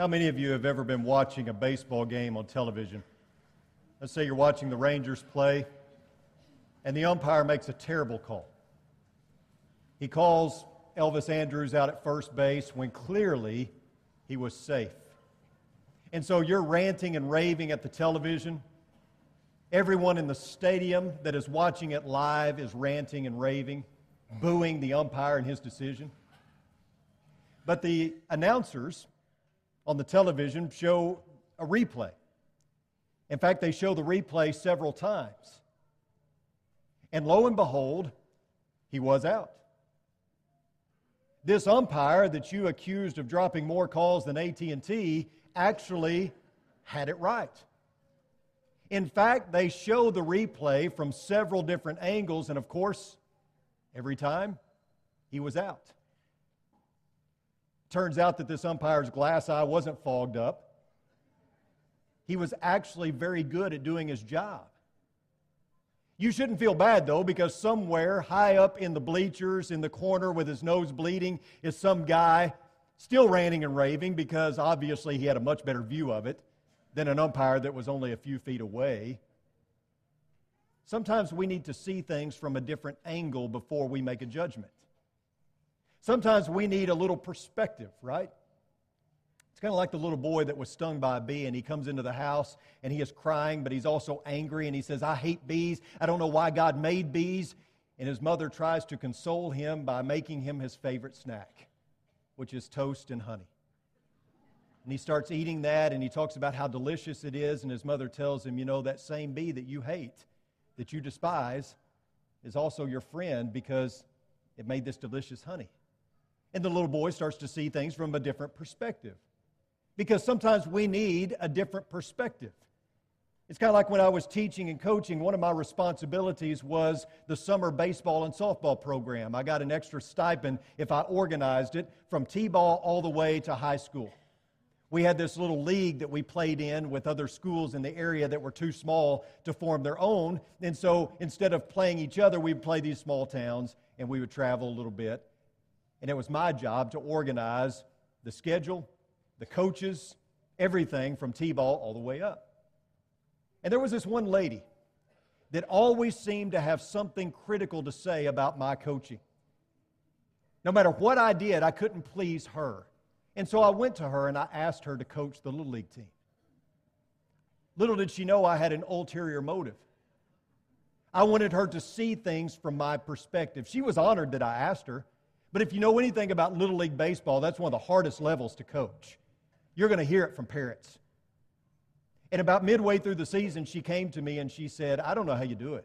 How many of you have ever been watching a baseball game on television? Let's say you're watching the Rangers play, and the umpire makes a terrible call. He calls Elvis Andrus out at first base when clearly he was safe. And so you're ranting and raving at the television. Everyone in the stadium that is watching it live is ranting and raving, booing the umpire and his decision. But the announcers on the television show a replay. In fact, they show the replay several times. And lo and behold, he was out. This umpire that you accused of dropping more calls than AT&T actually had it right. In fact, they show the replay from several different angles, and of course, every time he was out. Turns out that this umpire's glass eye wasn't fogged up. He was actually very good at doing his job. You shouldn't feel bad, though, because somewhere high up in the bleachers, in the corner with his nose bleeding, is some guy still ranting and raving because obviously he had a much better view of it than an umpire that was only a few feet away. Sometimes we need to see things from a different angle before we make a judgment. Sometimes we need a little perspective, right? It's kind of like the little boy that was stung by a bee and he comes into the house and he is crying, but he's also angry and he says, I hate bees. I don't know why God made bees. And his mother tries to console him by making him his favorite snack, which is toast and honey. And he starts eating that and he talks about how delicious it is. And his mother tells him, You know, that same bee that you hate, that you despise, is also your friend because it made this delicious honey. And the little boy starts to see things from a different perspective. Because sometimes we need a different perspective. It's kind of like when I was teaching and coaching, one of my responsibilities was the summer baseball and softball program. I got an extra stipend if I organized it from T ball all the way to high school. We had this little league that we played in with other schools in the area that were too small to form their own. And so instead of playing each other, we'd play these small towns and we would travel a little bit. And it was my job to organize the schedule, the coaches, everything from T ball all the way up. And there was this one lady that always seemed to have something critical to say about my coaching. No matter what I did, I couldn't please her. And so I went to her and I asked her to coach the Little League team. Little did she know I had an ulterior motive. I wanted her to see things from my perspective. She was honored that I asked her. But if you know anything about Little League Baseball, that's one of the hardest levels to coach. You're going to hear it from parents. And about midway through the season, she came to me and she said, I don't know how you do it.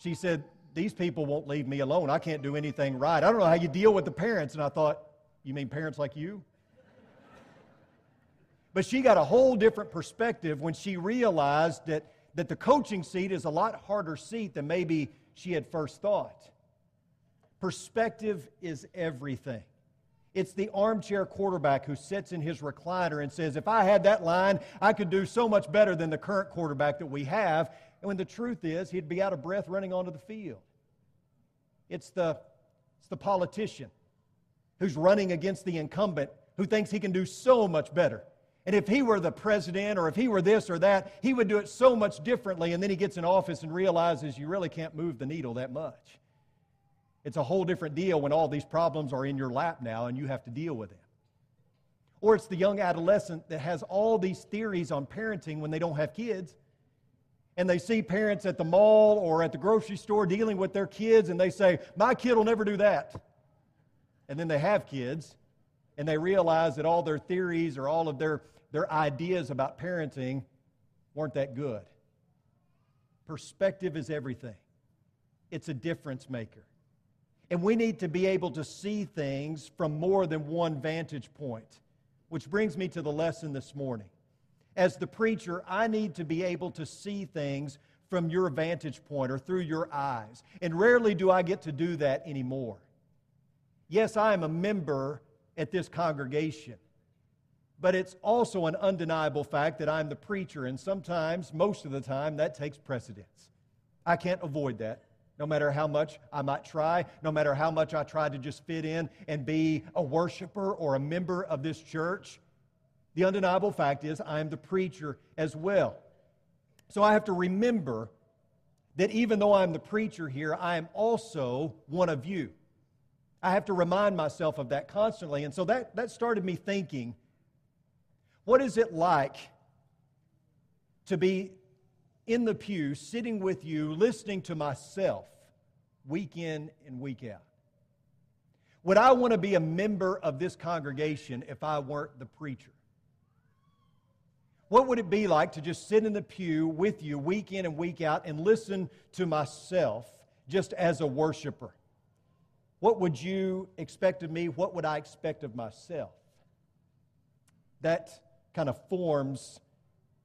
She said, These people won't leave me alone. I can't do anything right. I don't know how you deal with the parents. And I thought, You mean parents like you? But she got a whole different perspective when she realized that, that the coaching seat is a lot harder seat than maybe she had first thought. Perspective is everything. It's the armchair quarterback who sits in his recliner and says, If I had that line, I could do so much better than the current quarterback that we have. And when the truth is, he'd be out of breath running onto the field. It's the, it's the politician who's running against the incumbent who thinks he can do so much better. And if he were the president or if he were this or that, he would do it so much differently. And then he gets in office and realizes you really can't move the needle that much. It's a whole different deal when all these problems are in your lap now and you have to deal with them. Or it's the young adolescent that has all these theories on parenting when they don't have kids. And they see parents at the mall or at the grocery store dealing with their kids and they say, My kid will never do that. And then they have kids and they realize that all their theories or all of their, their ideas about parenting weren't that good. Perspective is everything, it's a difference maker. And we need to be able to see things from more than one vantage point, which brings me to the lesson this morning. As the preacher, I need to be able to see things from your vantage point or through your eyes. And rarely do I get to do that anymore. Yes, I am a member at this congregation, but it's also an undeniable fact that I'm the preacher, and sometimes, most of the time, that takes precedence. I can't avoid that no matter how much I might try, no matter how much I try to just fit in and be a worshiper or a member of this church, The undeniable fact is, I am the preacher as well. So I have to remember that even though I'm the preacher here, I am also one of you. I have to remind myself of that constantly. And so that, that started me thinking what is it like to be in the pew, sitting with you, listening to myself week in and week out? Would I want to be a member of this congregation if I weren't the preacher? What would it be like to just sit in the pew with you week in and week out and listen to myself just as a worshiper? What would you expect of me? What would I expect of myself? That kind of forms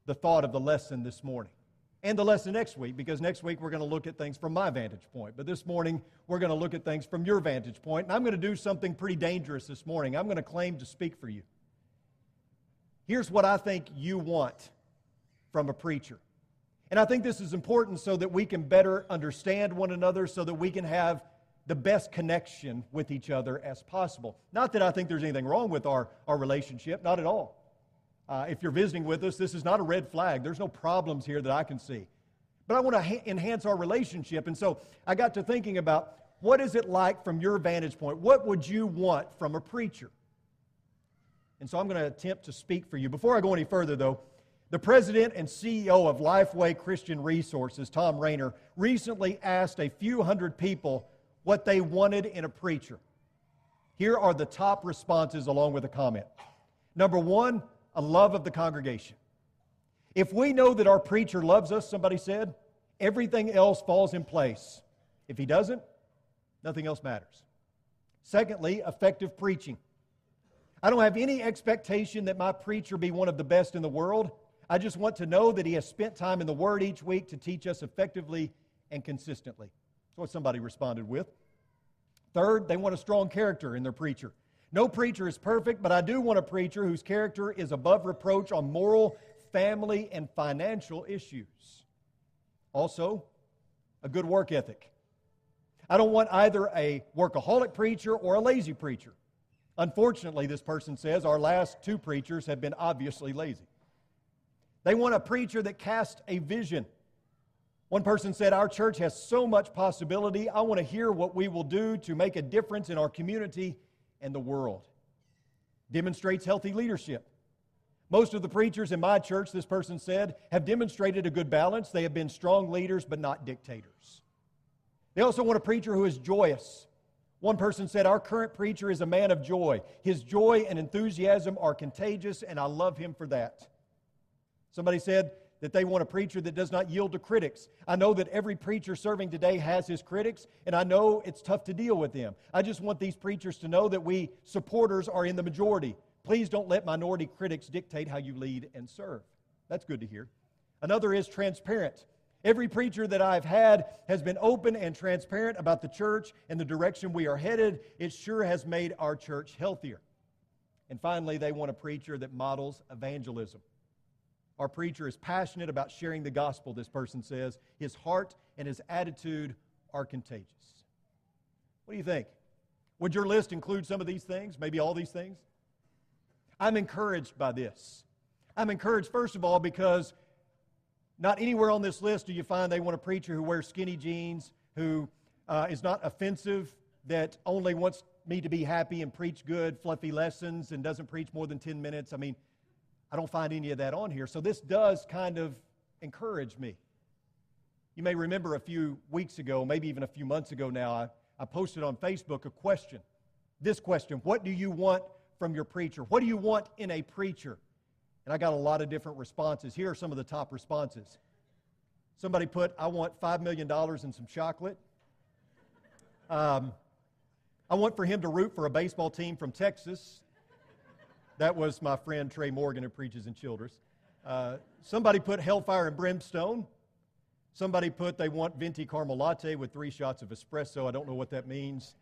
the thought of the lesson this morning and the lesson next week because next week we're going to look at things from my vantage point. But this morning we're going to look at things from your vantage point. And I'm going to do something pretty dangerous this morning. I'm going to claim to speak for you. Here's what I think you want from a preacher. And I think this is important so that we can better understand one another, so that we can have the best connection with each other as possible. Not that I think there's anything wrong with our, our relationship, not at all. Uh, if you're visiting with us, this is not a red flag. There's no problems here that I can see. But I want to ha- enhance our relationship. And so I got to thinking about what is it like from your vantage point? What would you want from a preacher? And so I'm going to attempt to speak for you. Before I go any further, though, the president and CEO of Lifeway Christian Resources, Tom Rainer, recently asked a few hundred people what they wanted in a preacher. Here are the top responses along with a comment. Number one, a love of the congregation. If we know that our preacher loves us, somebody said, everything else falls in place. If he doesn't, nothing else matters. Secondly, effective preaching. I don't have any expectation that my preacher be one of the best in the world. I just want to know that he has spent time in the Word each week to teach us effectively and consistently. That's what somebody responded with. Third, they want a strong character in their preacher. No preacher is perfect, but I do want a preacher whose character is above reproach on moral, family, and financial issues. Also, a good work ethic. I don't want either a workaholic preacher or a lazy preacher. Unfortunately, this person says, our last two preachers have been obviously lazy. They want a preacher that casts a vision. One person said, Our church has so much possibility. I want to hear what we will do to make a difference in our community and the world. Demonstrates healthy leadership. Most of the preachers in my church, this person said, have demonstrated a good balance. They have been strong leaders, but not dictators. They also want a preacher who is joyous. One person said, Our current preacher is a man of joy. His joy and enthusiasm are contagious, and I love him for that. Somebody said, that they want a preacher that does not yield to critics. I know that every preacher serving today has his critics, and I know it's tough to deal with them. I just want these preachers to know that we supporters are in the majority. Please don't let minority critics dictate how you lead and serve. That's good to hear. Another is transparent. Every preacher that I've had has been open and transparent about the church and the direction we are headed. It sure has made our church healthier. And finally, they want a preacher that models evangelism. Our preacher is passionate about sharing the gospel, this person says. His heart and his attitude are contagious. What do you think? Would your list include some of these things? Maybe all these things? I'm encouraged by this. I'm encouraged, first of all, because not anywhere on this list do you find they want a preacher who wears skinny jeans, who uh, is not offensive, that only wants me to be happy and preach good, fluffy lessons, and doesn't preach more than 10 minutes. I mean, I don't find any of that on here. So this does kind of encourage me. You may remember a few weeks ago, maybe even a few months ago now, I, I posted on Facebook a question. This question What do you want from your preacher? What do you want in a preacher? And I got a lot of different responses. Here are some of the top responses. Somebody put, I want $5 million and some chocolate. Um, I want for him to root for a baseball team from Texas. That was my friend Trey Morgan who preaches in Childress. Uh, somebody put Hellfire and Brimstone. Somebody put they want venti caramel latte with three shots of espresso. I don't know what that means.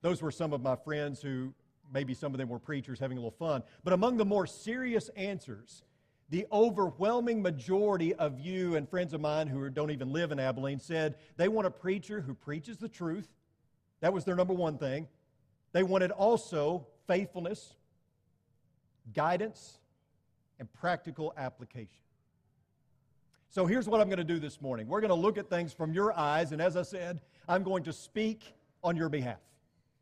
Those were some of my friends who, maybe some of them were preachers having a little fun. But among the more serious answers, the overwhelming majority of you and friends of mine who don't even live in Abilene said they want a preacher who preaches the truth. That was their number one thing. They wanted also faithfulness, guidance, and practical application. So here's what I'm going to do this morning. We're going to look at things from your eyes, and as I said, I'm going to speak on your behalf.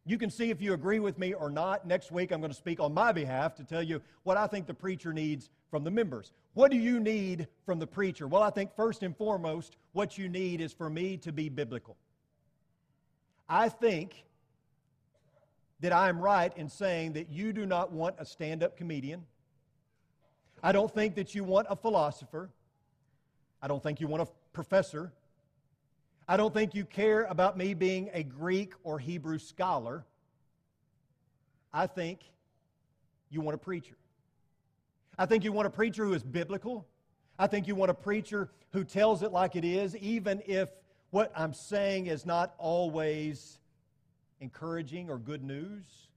You can see if you agree with me or not. Next week, I'm going to speak on my behalf to tell you what I think the preacher needs from the members. What do you need from the preacher? Well, I think first and foremost, what you need is for me to be biblical. I think that I am right in saying that you do not want a stand up comedian. I don't think that you want a philosopher. I don't think you want a professor. I don't think you care about me being a Greek or Hebrew scholar. I think you want a preacher. I think you want a preacher who is biblical. I think you want a preacher who tells it like it is, even if what I'm saying is not always encouraging or good news.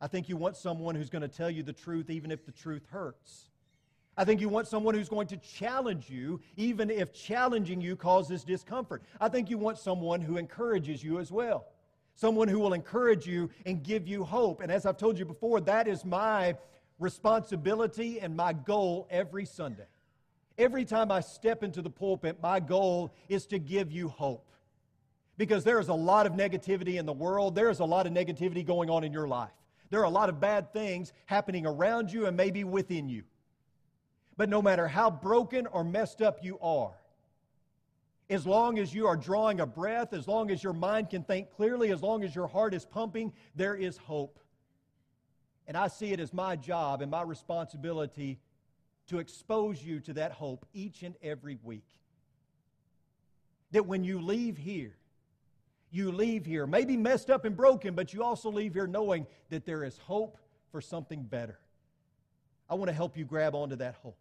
I think you want someone who's going to tell you the truth, even if the truth hurts. I think you want someone who's going to challenge you, even if challenging you causes discomfort. I think you want someone who encourages you as well. Someone who will encourage you and give you hope. And as I've told you before, that is my responsibility and my goal every Sunday. Every time I step into the pulpit, my goal is to give you hope. Because there is a lot of negativity in the world, there is a lot of negativity going on in your life. There are a lot of bad things happening around you and maybe within you. But no matter how broken or messed up you are, as long as you are drawing a breath, as long as your mind can think clearly, as long as your heart is pumping, there is hope. And I see it as my job and my responsibility to expose you to that hope each and every week. That when you leave here, you leave here, maybe messed up and broken, but you also leave here knowing that there is hope for something better. I want to help you grab onto that hope.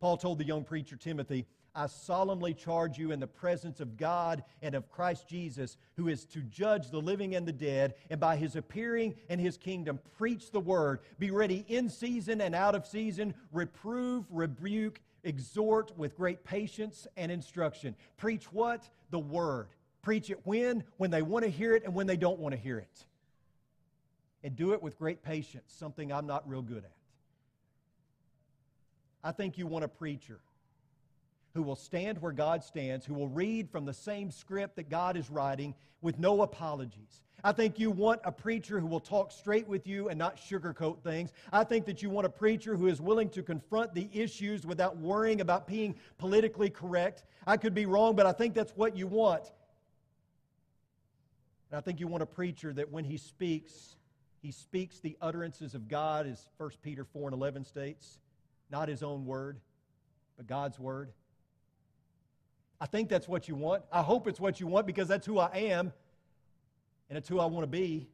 Paul told the young preacher Timothy, I solemnly charge you in the presence of God and of Christ Jesus, who is to judge the living and the dead, and by his appearing and his kingdom, preach the word. Be ready in season and out of season, reprove, rebuke, exhort with great patience and instruction. Preach what? The word. Preach it when? When they want to hear it and when they don't want to hear it. And do it with great patience, something I'm not real good at. I think you want a preacher who will stand where God stands, who will read from the same script that God is writing with no apologies. I think you want a preacher who will talk straight with you and not sugarcoat things. I think that you want a preacher who is willing to confront the issues without worrying about being politically correct. I could be wrong, but I think that's what you want. And I think you want a preacher that when he speaks, he speaks the utterances of God, as 1 Peter 4 and 11 states. Not his own word, but God's word. I think that's what you want. I hope it's what you want because that's who I am and it's who I want to be.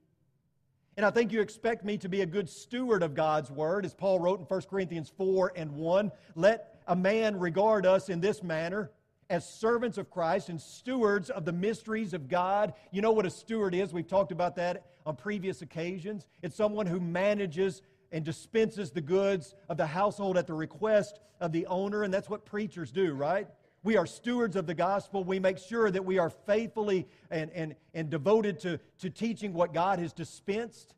And I think you expect me to be a good steward of God's word, as Paul wrote in 1 Corinthians 4 and 1. Let a man regard us in this manner as servants of Christ and stewards of the mysteries of God. You know what a steward is. We've talked about that on previous occasions. It's someone who manages and dispenses the goods of the household at the request of the owner, and that's what preachers do, right? We are stewards of the gospel. We make sure that we are faithfully and, and, and devoted to, to teaching what God has dispensed.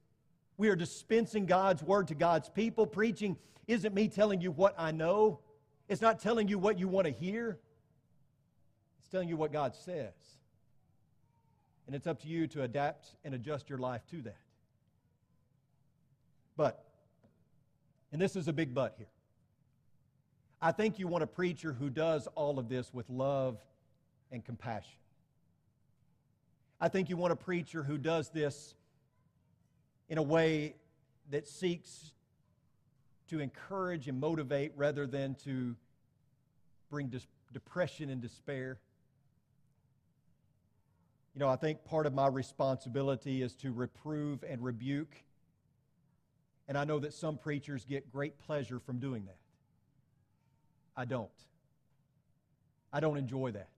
We are dispensing God's word to God's people. Preaching isn't me telling you what I know, it's not telling you what you want to hear, telling you what God says. And it's up to you to adapt and adjust your life to that. But and this is a big but here. I think you want a preacher who does all of this with love and compassion. I think you want a preacher who does this in a way that seeks to encourage and motivate rather than to bring dis- depression and despair. You know, I think part of my responsibility is to reprove and rebuke and I know that some preachers get great pleasure from doing that. I don't. I don't enjoy that.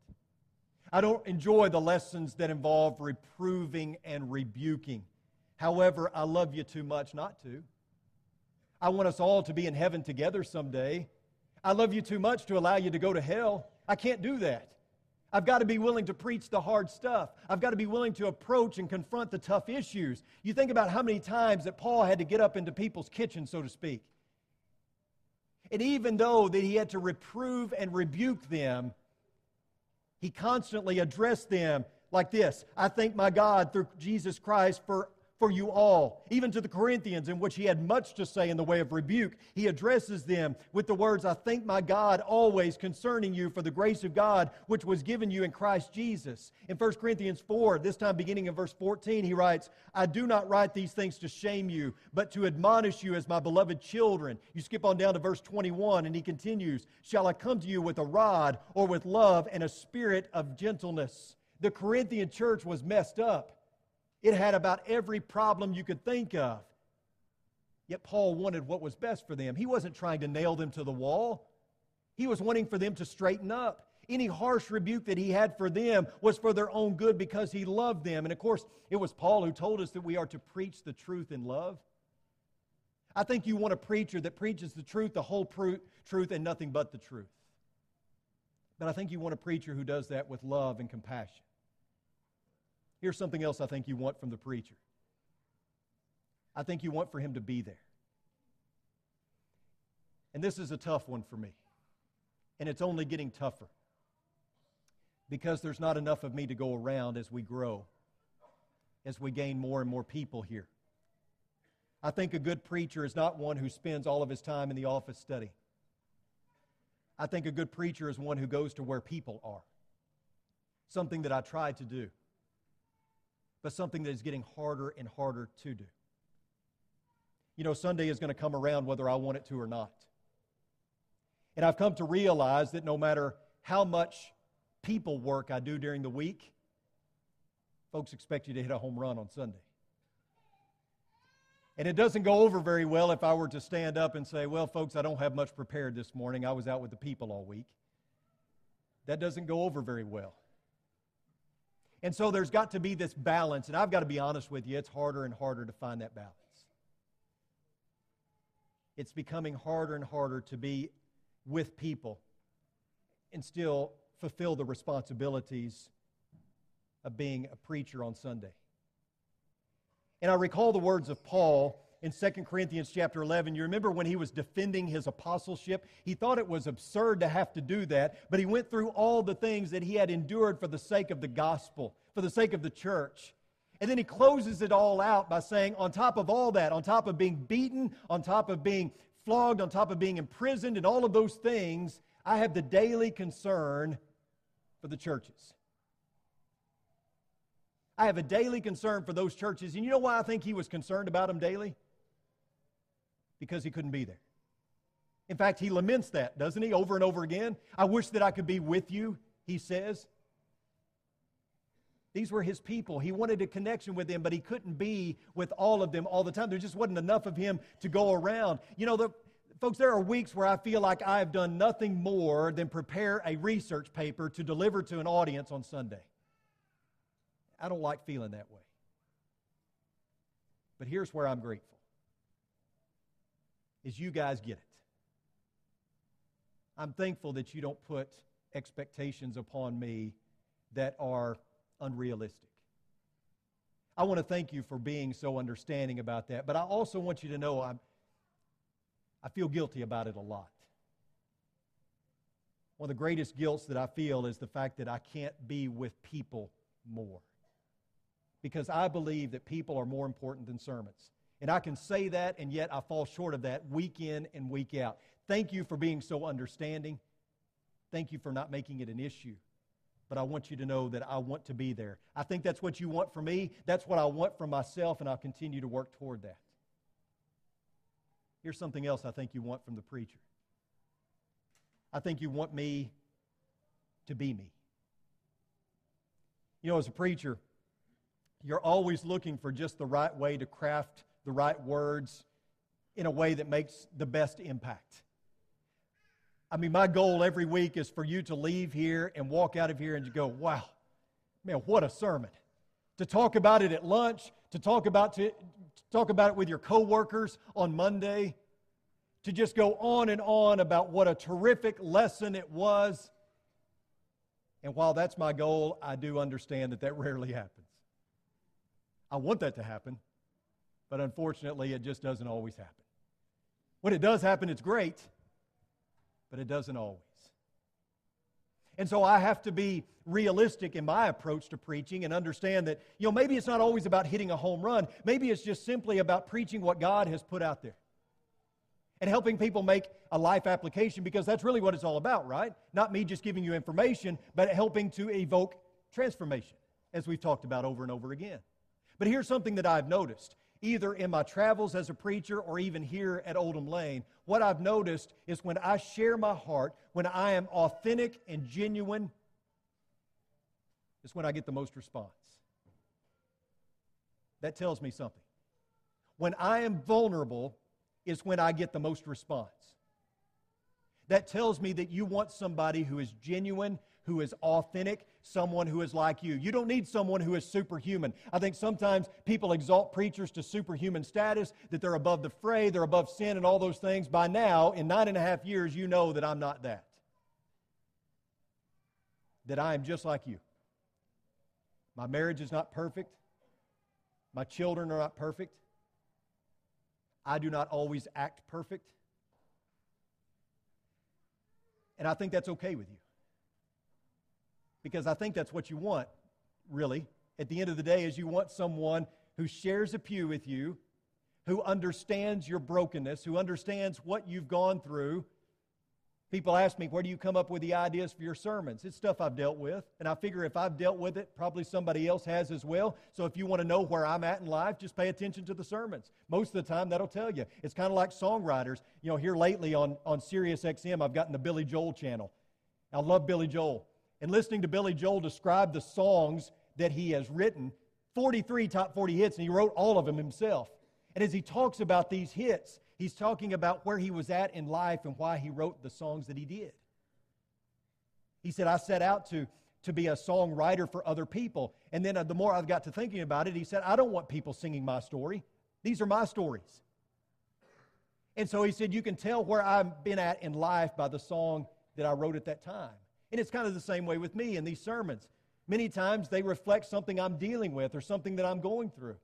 I don't enjoy the lessons that involve reproving and rebuking. However, I love you too much not to. I want us all to be in heaven together someday. I love you too much to allow you to go to hell. I can't do that. I've got to be willing to preach the hard stuff. I've got to be willing to approach and confront the tough issues. You think about how many times that Paul had to get up into people's kitchens, so to speak. And even though that he had to reprove and rebuke them, he constantly addressed them like this I thank my God through Jesus Christ for for you all. Even to the Corinthians, in which he had much to say in the way of rebuke, he addresses them with the words, I thank my God always concerning you for the grace of God which was given you in Christ Jesus. In 1 Corinthians 4, this time beginning in verse 14, he writes, I do not write these things to shame you, but to admonish you as my beloved children. You skip on down to verse 21, and he continues, Shall I come to you with a rod or with love and a spirit of gentleness? The Corinthian church was messed up. It had about every problem you could think of. Yet Paul wanted what was best for them. He wasn't trying to nail them to the wall, he was wanting for them to straighten up. Any harsh rebuke that he had for them was for their own good because he loved them. And of course, it was Paul who told us that we are to preach the truth in love. I think you want a preacher that preaches the truth, the whole truth, and nothing but the truth. But I think you want a preacher who does that with love and compassion. Here's something else I think you want from the preacher I think you want for him to be there. And this is a tough one for me. And it's only getting tougher because there's not enough of me to go around as we grow, as we gain more and more people here. I think a good preacher is not one who spends all of his time in the office study. I think a good preacher is one who goes to where people are, something that I try to do but something that is getting harder and harder to do. You know, Sunday is going to come around whether I want it to or not. And I've come to realize that no matter how much people work I do during the week, folks expect you to hit a home run on Sunday. And it doesn't go over very well if I were to stand up and say, Well, folks, I don't have much prepared this morning. I was out with the people all week. That doesn't go over very well. And so there's got to be this balance. And I've got to be honest with you, it's harder and harder to find that balance. It's becoming harder and harder to be with people and still fulfill the responsibilities of being a preacher on Sunday. And I recall the words of Paul in 2 Corinthians chapter 11. You remember when he was defending his apostleship? He thought it was absurd to have to do that, but he went through all the things that he had endured for the sake of the gospel, for the sake of the church. And then he closes it all out by saying, on top of all that, on top of being beaten, on top of being flogged, on top of being imprisoned, and all of those things, I have the daily concern for the churches. I have a daily concern for those churches. And you know why I think he was concerned about them daily? Because he couldn't be there. In fact, he laments that, doesn't he, over and over again? I wish that I could be with you, he says. These were his people. He wanted a connection with them, but he couldn't be with all of them all the time. There just wasn't enough of him to go around. You know, the, folks, there are weeks where I feel like I have done nothing more than prepare a research paper to deliver to an audience on Sunday. I don't like feeling that way. But here's where I'm grateful is you guys get it. I'm thankful that you don't put expectations upon me that are unrealistic. I want to thank you for being so understanding about that, but I also want you to know I'm, I feel guilty about it a lot. One of the greatest guilts that I feel is the fact that I can't be with people more. Because I believe that people are more important than sermons. And I can say that, and yet I fall short of that week in and week out. Thank you for being so understanding. Thank you for not making it an issue. But I want you to know that I want to be there. I think that's what you want from me. That's what I want for myself, and I'll continue to work toward that. Here's something else I think you want from the preacher I think you want me to be me. You know, as a preacher, you're always looking for just the right way to craft the right words in a way that makes the best impact. I mean, my goal every week is for you to leave here and walk out of here and you go, wow, man, what a sermon. To talk about it at lunch, to talk about, to, to talk about it with your coworkers on Monday, to just go on and on about what a terrific lesson it was. And while that's my goal, I do understand that that rarely happens. I want that to happen, but unfortunately, it just doesn't always happen. When it does happen, it's great, but it doesn't always. And so I have to be realistic in my approach to preaching and understand that, you know, maybe it's not always about hitting a home run. Maybe it's just simply about preaching what God has put out there and helping people make a life application because that's really what it's all about, right? Not me just giving you information, but helping to evoke transformation, as we've talked about over and over again. But here's something that I've noticed either in my travels as a preacher or even here at Oldham Lane, what I've noticed is when I share my heart, when I am authentic and genuine, is when I get the most response. That tells me something. When I am vulnerable is when I get the most response. That tells me that you want somebody who is genuine, who is authentic, someone who is like you. You don't need someone who is superhuman. I think sometimes people exalt preachers to superhuman status, that they're above the fray, they're above sin, and all those things. By now, in nine and a half years, you know that I'm not that. That I am just like you. My marriage is not perfect. My children are not perfect. I do not always act perfect. And I think that's okay with you because I think that's what you want, really. At the end of the day, is you want someone who shares a pew with you, who understands your brokenness, who understands what you've gone through. People ask me, where do you come up with the ideas for your sermons? It's stuff I've dealt with, and I figure if I've dealt with it, probably somebody else has as well. So if you want to know where I'm at in life, just pay attention to the sermons. Most of the time, that'll tell you. It's kind of like songwriters. You know, here lately on, on Sirius XM, I've gotten the Billy Joel channel. I love Billy Joel and listening to Billy Joel describe the songs that he has written 43 top 40 hits, and he wrote all of them himself. And as he talks about these hits, he's talking about where he was at in life and why he wrote the songs that he did. He said, I set out to, to be a songwriter for other people. And then uh, the more I've got to thinking about it, he said, I don't want people singing my story. These are my stories. And so he said, You can tell where I've been at in life by the song that I wrote at that time. And it's kind of the same way with me in these sermons. Many times they reflect something I'm dealing with or something that I'm going through.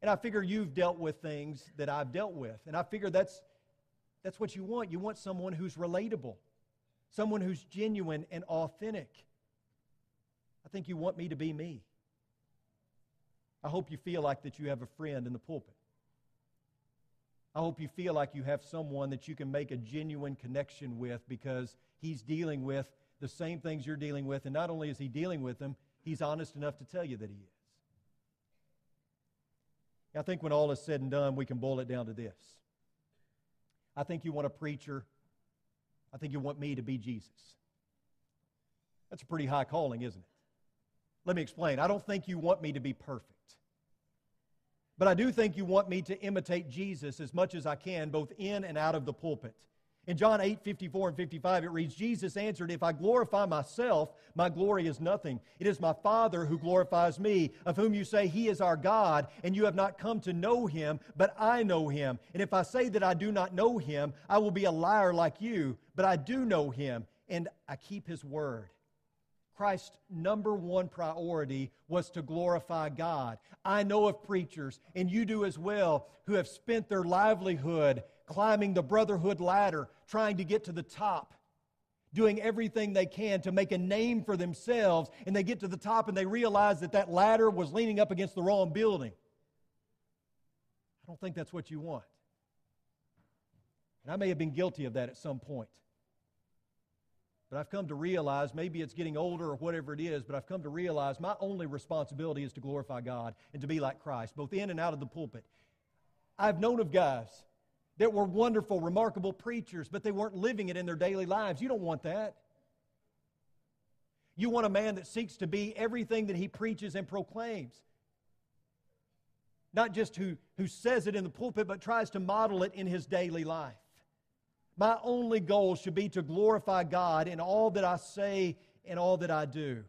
And I figure you've dealt with things that I've dealt with. And I figure that's, that's what you want. You want someone who's relatable, someone who's genuine and authentic. I think you want me to be me. I hope you feel like that you have a friend in the pulpit. I hope you feel like you have someone that you can make a genuine connection with because he's dealing with the same things you're dealing with. And not only is he dealing with them, he's honest enough to tell you that he is. I think when all is said and done, we can boil it down to this. I think you want a preacher. I think you want me to be Jesus. That's a pretty high calling, isn't it? Let me explain. I don't think you want me to be perfect. But I do think you want me to imitate Jesus as much as I can, both in and out of the pulpit. In John 8, 54 and 55, it reads, Jesus answered, If I glorify myself, my glory is nothing. It is my Father who glorifies me, of whom you say he is our God, and you have not come to know him, but I know him. And if I say that I do not know him, I will be a liar like you, but I do know him, and I keep his word. Christ's number one priority was to glorify God. I know of preachers, and you do as well, who have spent their livelihood climbing the brotherhood ladder, trying to get to the top, doing everything they can to make a name for themselves. And they get to the top and they realize that that ladder was leaning up against the wrong building. I don't think that's what you want. And I may have been guilty of that at some point. But I've come to realize, maybe it's getting older or whatever it is, but I've come to realize my only responsibility is to glorify God and to be like Christ, both in and out of the pulpit. I've known of guys that were wonderful, remarkable preachers, but they weren't living it in their daily lives. You don't want that. You want a man that seeks to be everything that he preaches and proclaims. Not just who, who says it in the pulpit, but tries to model it in his daily life. My only goal should be to glorify God in all that I say and all that I do.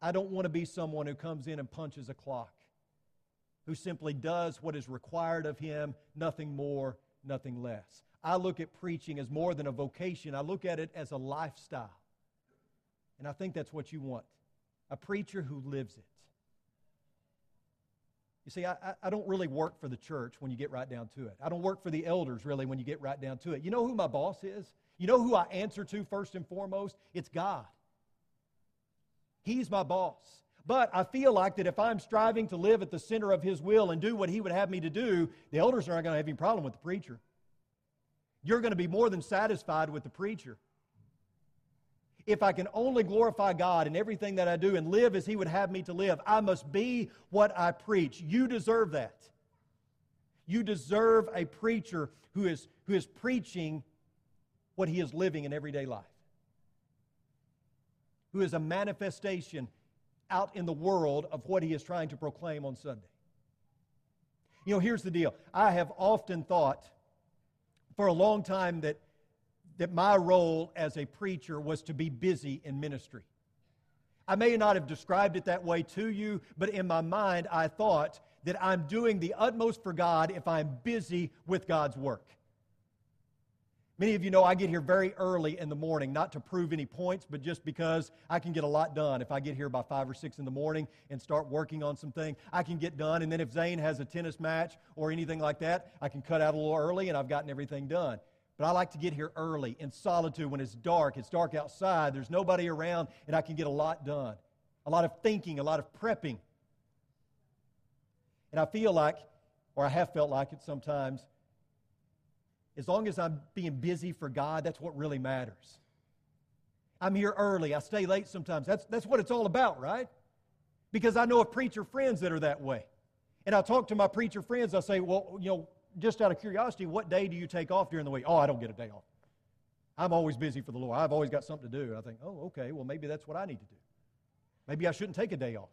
I don't want to be someone who comes in and punches a clock, who simply does what is required of him, nothing more, nothing less. I look at preaching as more than a vocation, I look at it as a lifestyle. And I think that's what you want a preacher who lives it. You see, I, I don't really work for the church when you get right down to it. I don't work for the elders really when you get right down to it. You know who my boss is? You know who I answer to first and foremost? It's God. He's my boss. But I feel like that if I'm striving to live at the center of His will and do what He would have me to do, the elders aren't going to have any problem with the preacher. You're going to be more than satisfied with the preacher if I can only glorify God in everything that I do and live as He would have me to live, I must be what I preach. You deserve that. You deserve a preacher who is, who is preaching what he is living in everyday life, who is a manifestation out in the world of what he is trying to proclaim on Sunday. You know, here's the deal. I have often thought for a long time that that my role as a preacher was to be busy in ministry. I may not have described it that way to you, but in my mind, I thought that I'm doing the utmost for God if I'm busy with God's work. Many of you know I get here very early in the morning, not to prove any points, but just because I can get a lot done. If I get here by 5 or 6 in the morning and start working on something, I can get done. And then if Zane has a tennis match or anything like that, I can cut out a little early and I've gotten everything done. But I like to get here early in solitude when it's dark. It's dark outside, there's nobody around, and I can get a lot done. A lot of thinking, a lot of prepping. And I feel like, or I have felt like it sometimes, as long as I'm being busy for God, that's what really matters. I'm here early. I stay late sometimes. That's, that's what it's all about, right? Because I know of preacher friends that are that way. And I talk to my preacher friends. I say, well, you know, just out of curiosity, what day do you take off during the week? Oh, I don't get a day off. I'm always busy for the Lord. I've always got something to do. I think, oh, okay, well, maybe that's what I need to do. Maybe I shouldn't take a day off.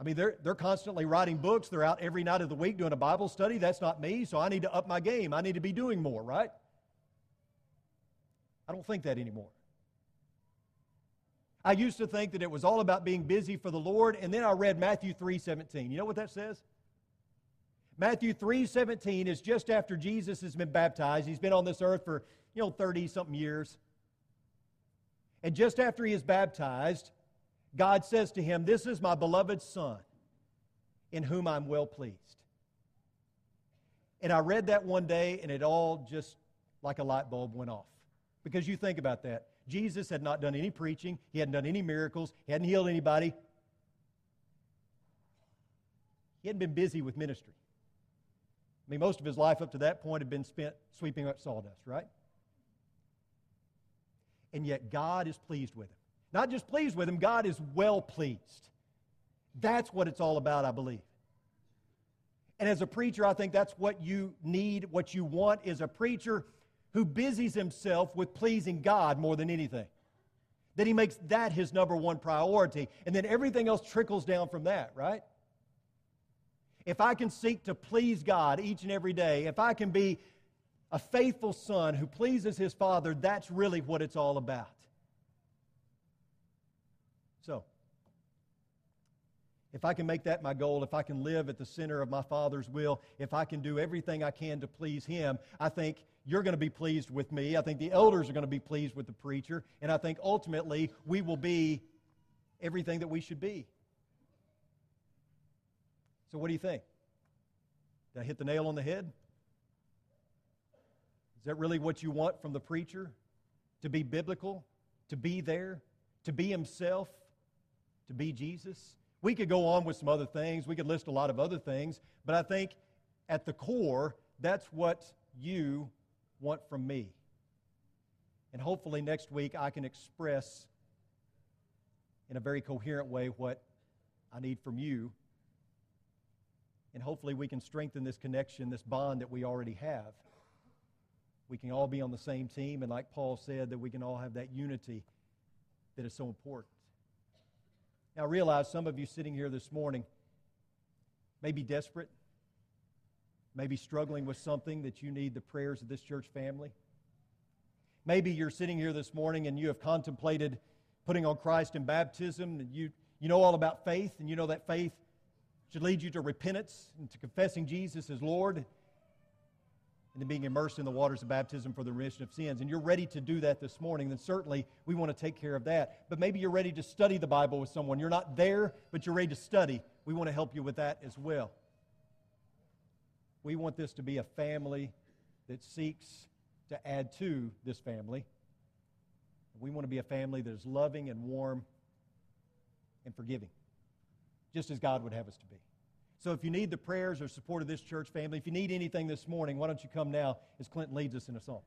I mean, they're, they're constantly writing books. They're out every night of the week doing a Bible study. That's not me, so I need to up my game. I need to be doing more, right? I don't think that anymore. I used to think that it was all about being busy for the Lord, and then I read Matthew 3 17. You know what that says? Matthew 3 17 is just after Jesus has been baptized. He's been on this earth for, you know, 30 something years. And just after he is baptized, God says to him, This is my beloved Son, in whom I'm well pleased. And I read that one day, and it all just like a light bulb went off. Because you think about that. Jesus had not done any preaching, he hadn't done any miracles, he hadn't healed anybody. He hadn't been busy with ministry. I mean, most of his life up to that point had been spent sweeping up sawdust, right? And yet God is pleased with him. Not just pleased with him, God is well pleased. That's what it's all about, I believe. And as a preacher, I think that's what you need, what you want is a preacher who busies himself with pleasing God more than anything. That he makes that his number one priority, and then everything else trickles down from that, right? If I can seek to please God each and every day, if I can be a faithful son who pleases his father, that's really what it's all about. So, if I can make that my goal, if I can live at the center of my Father's will, if I can do everything I can to please Him, I think you're going to be pleased with me. I think the elders are going to be pleased with the preacher. And I think ultimately we will be everything that we should be. So, what do you think? Did I hit the nail on the head? Is that really what you want from the preacher? To be biblical? To be there? To be himself? To be Jesus? We could go on with some other things. We could list a lot of other things. But I think at the core, that's what you want from me. And hopefully next week I can express in a very coherent way what I need from you and hopefully, we can strengthen this connection, this bond that we already have. We can all be on the same team, and like Paul said, that we can all have that unity that is so important. Now, I realize some of you sitting here this morning may be desperate, maybe struggling with something that you need the prayers of this church family. Maybe you're sitting here this morning and you have contemplated putting on Christ in baptism, and you, you know all about faith, and you know that faith should lead you to repentance and to confessing Jesus as Lord. and then being immersed in the waters of baptism for the remission of sins, and you're ready to do that this morning, then certainly we want to take care of that. But maybe you're ready to study the Bible with someone. You're not there, but you're ready to study. We want to help you with that as well. We want this to be a family that seeks to add to this family. We want to be a family that is loving and warm and forgiving, just as God would have us to be. So if you need the prayers or support of this church family, if you need anything this morning, why don't you come now as Clinton leads us in a song?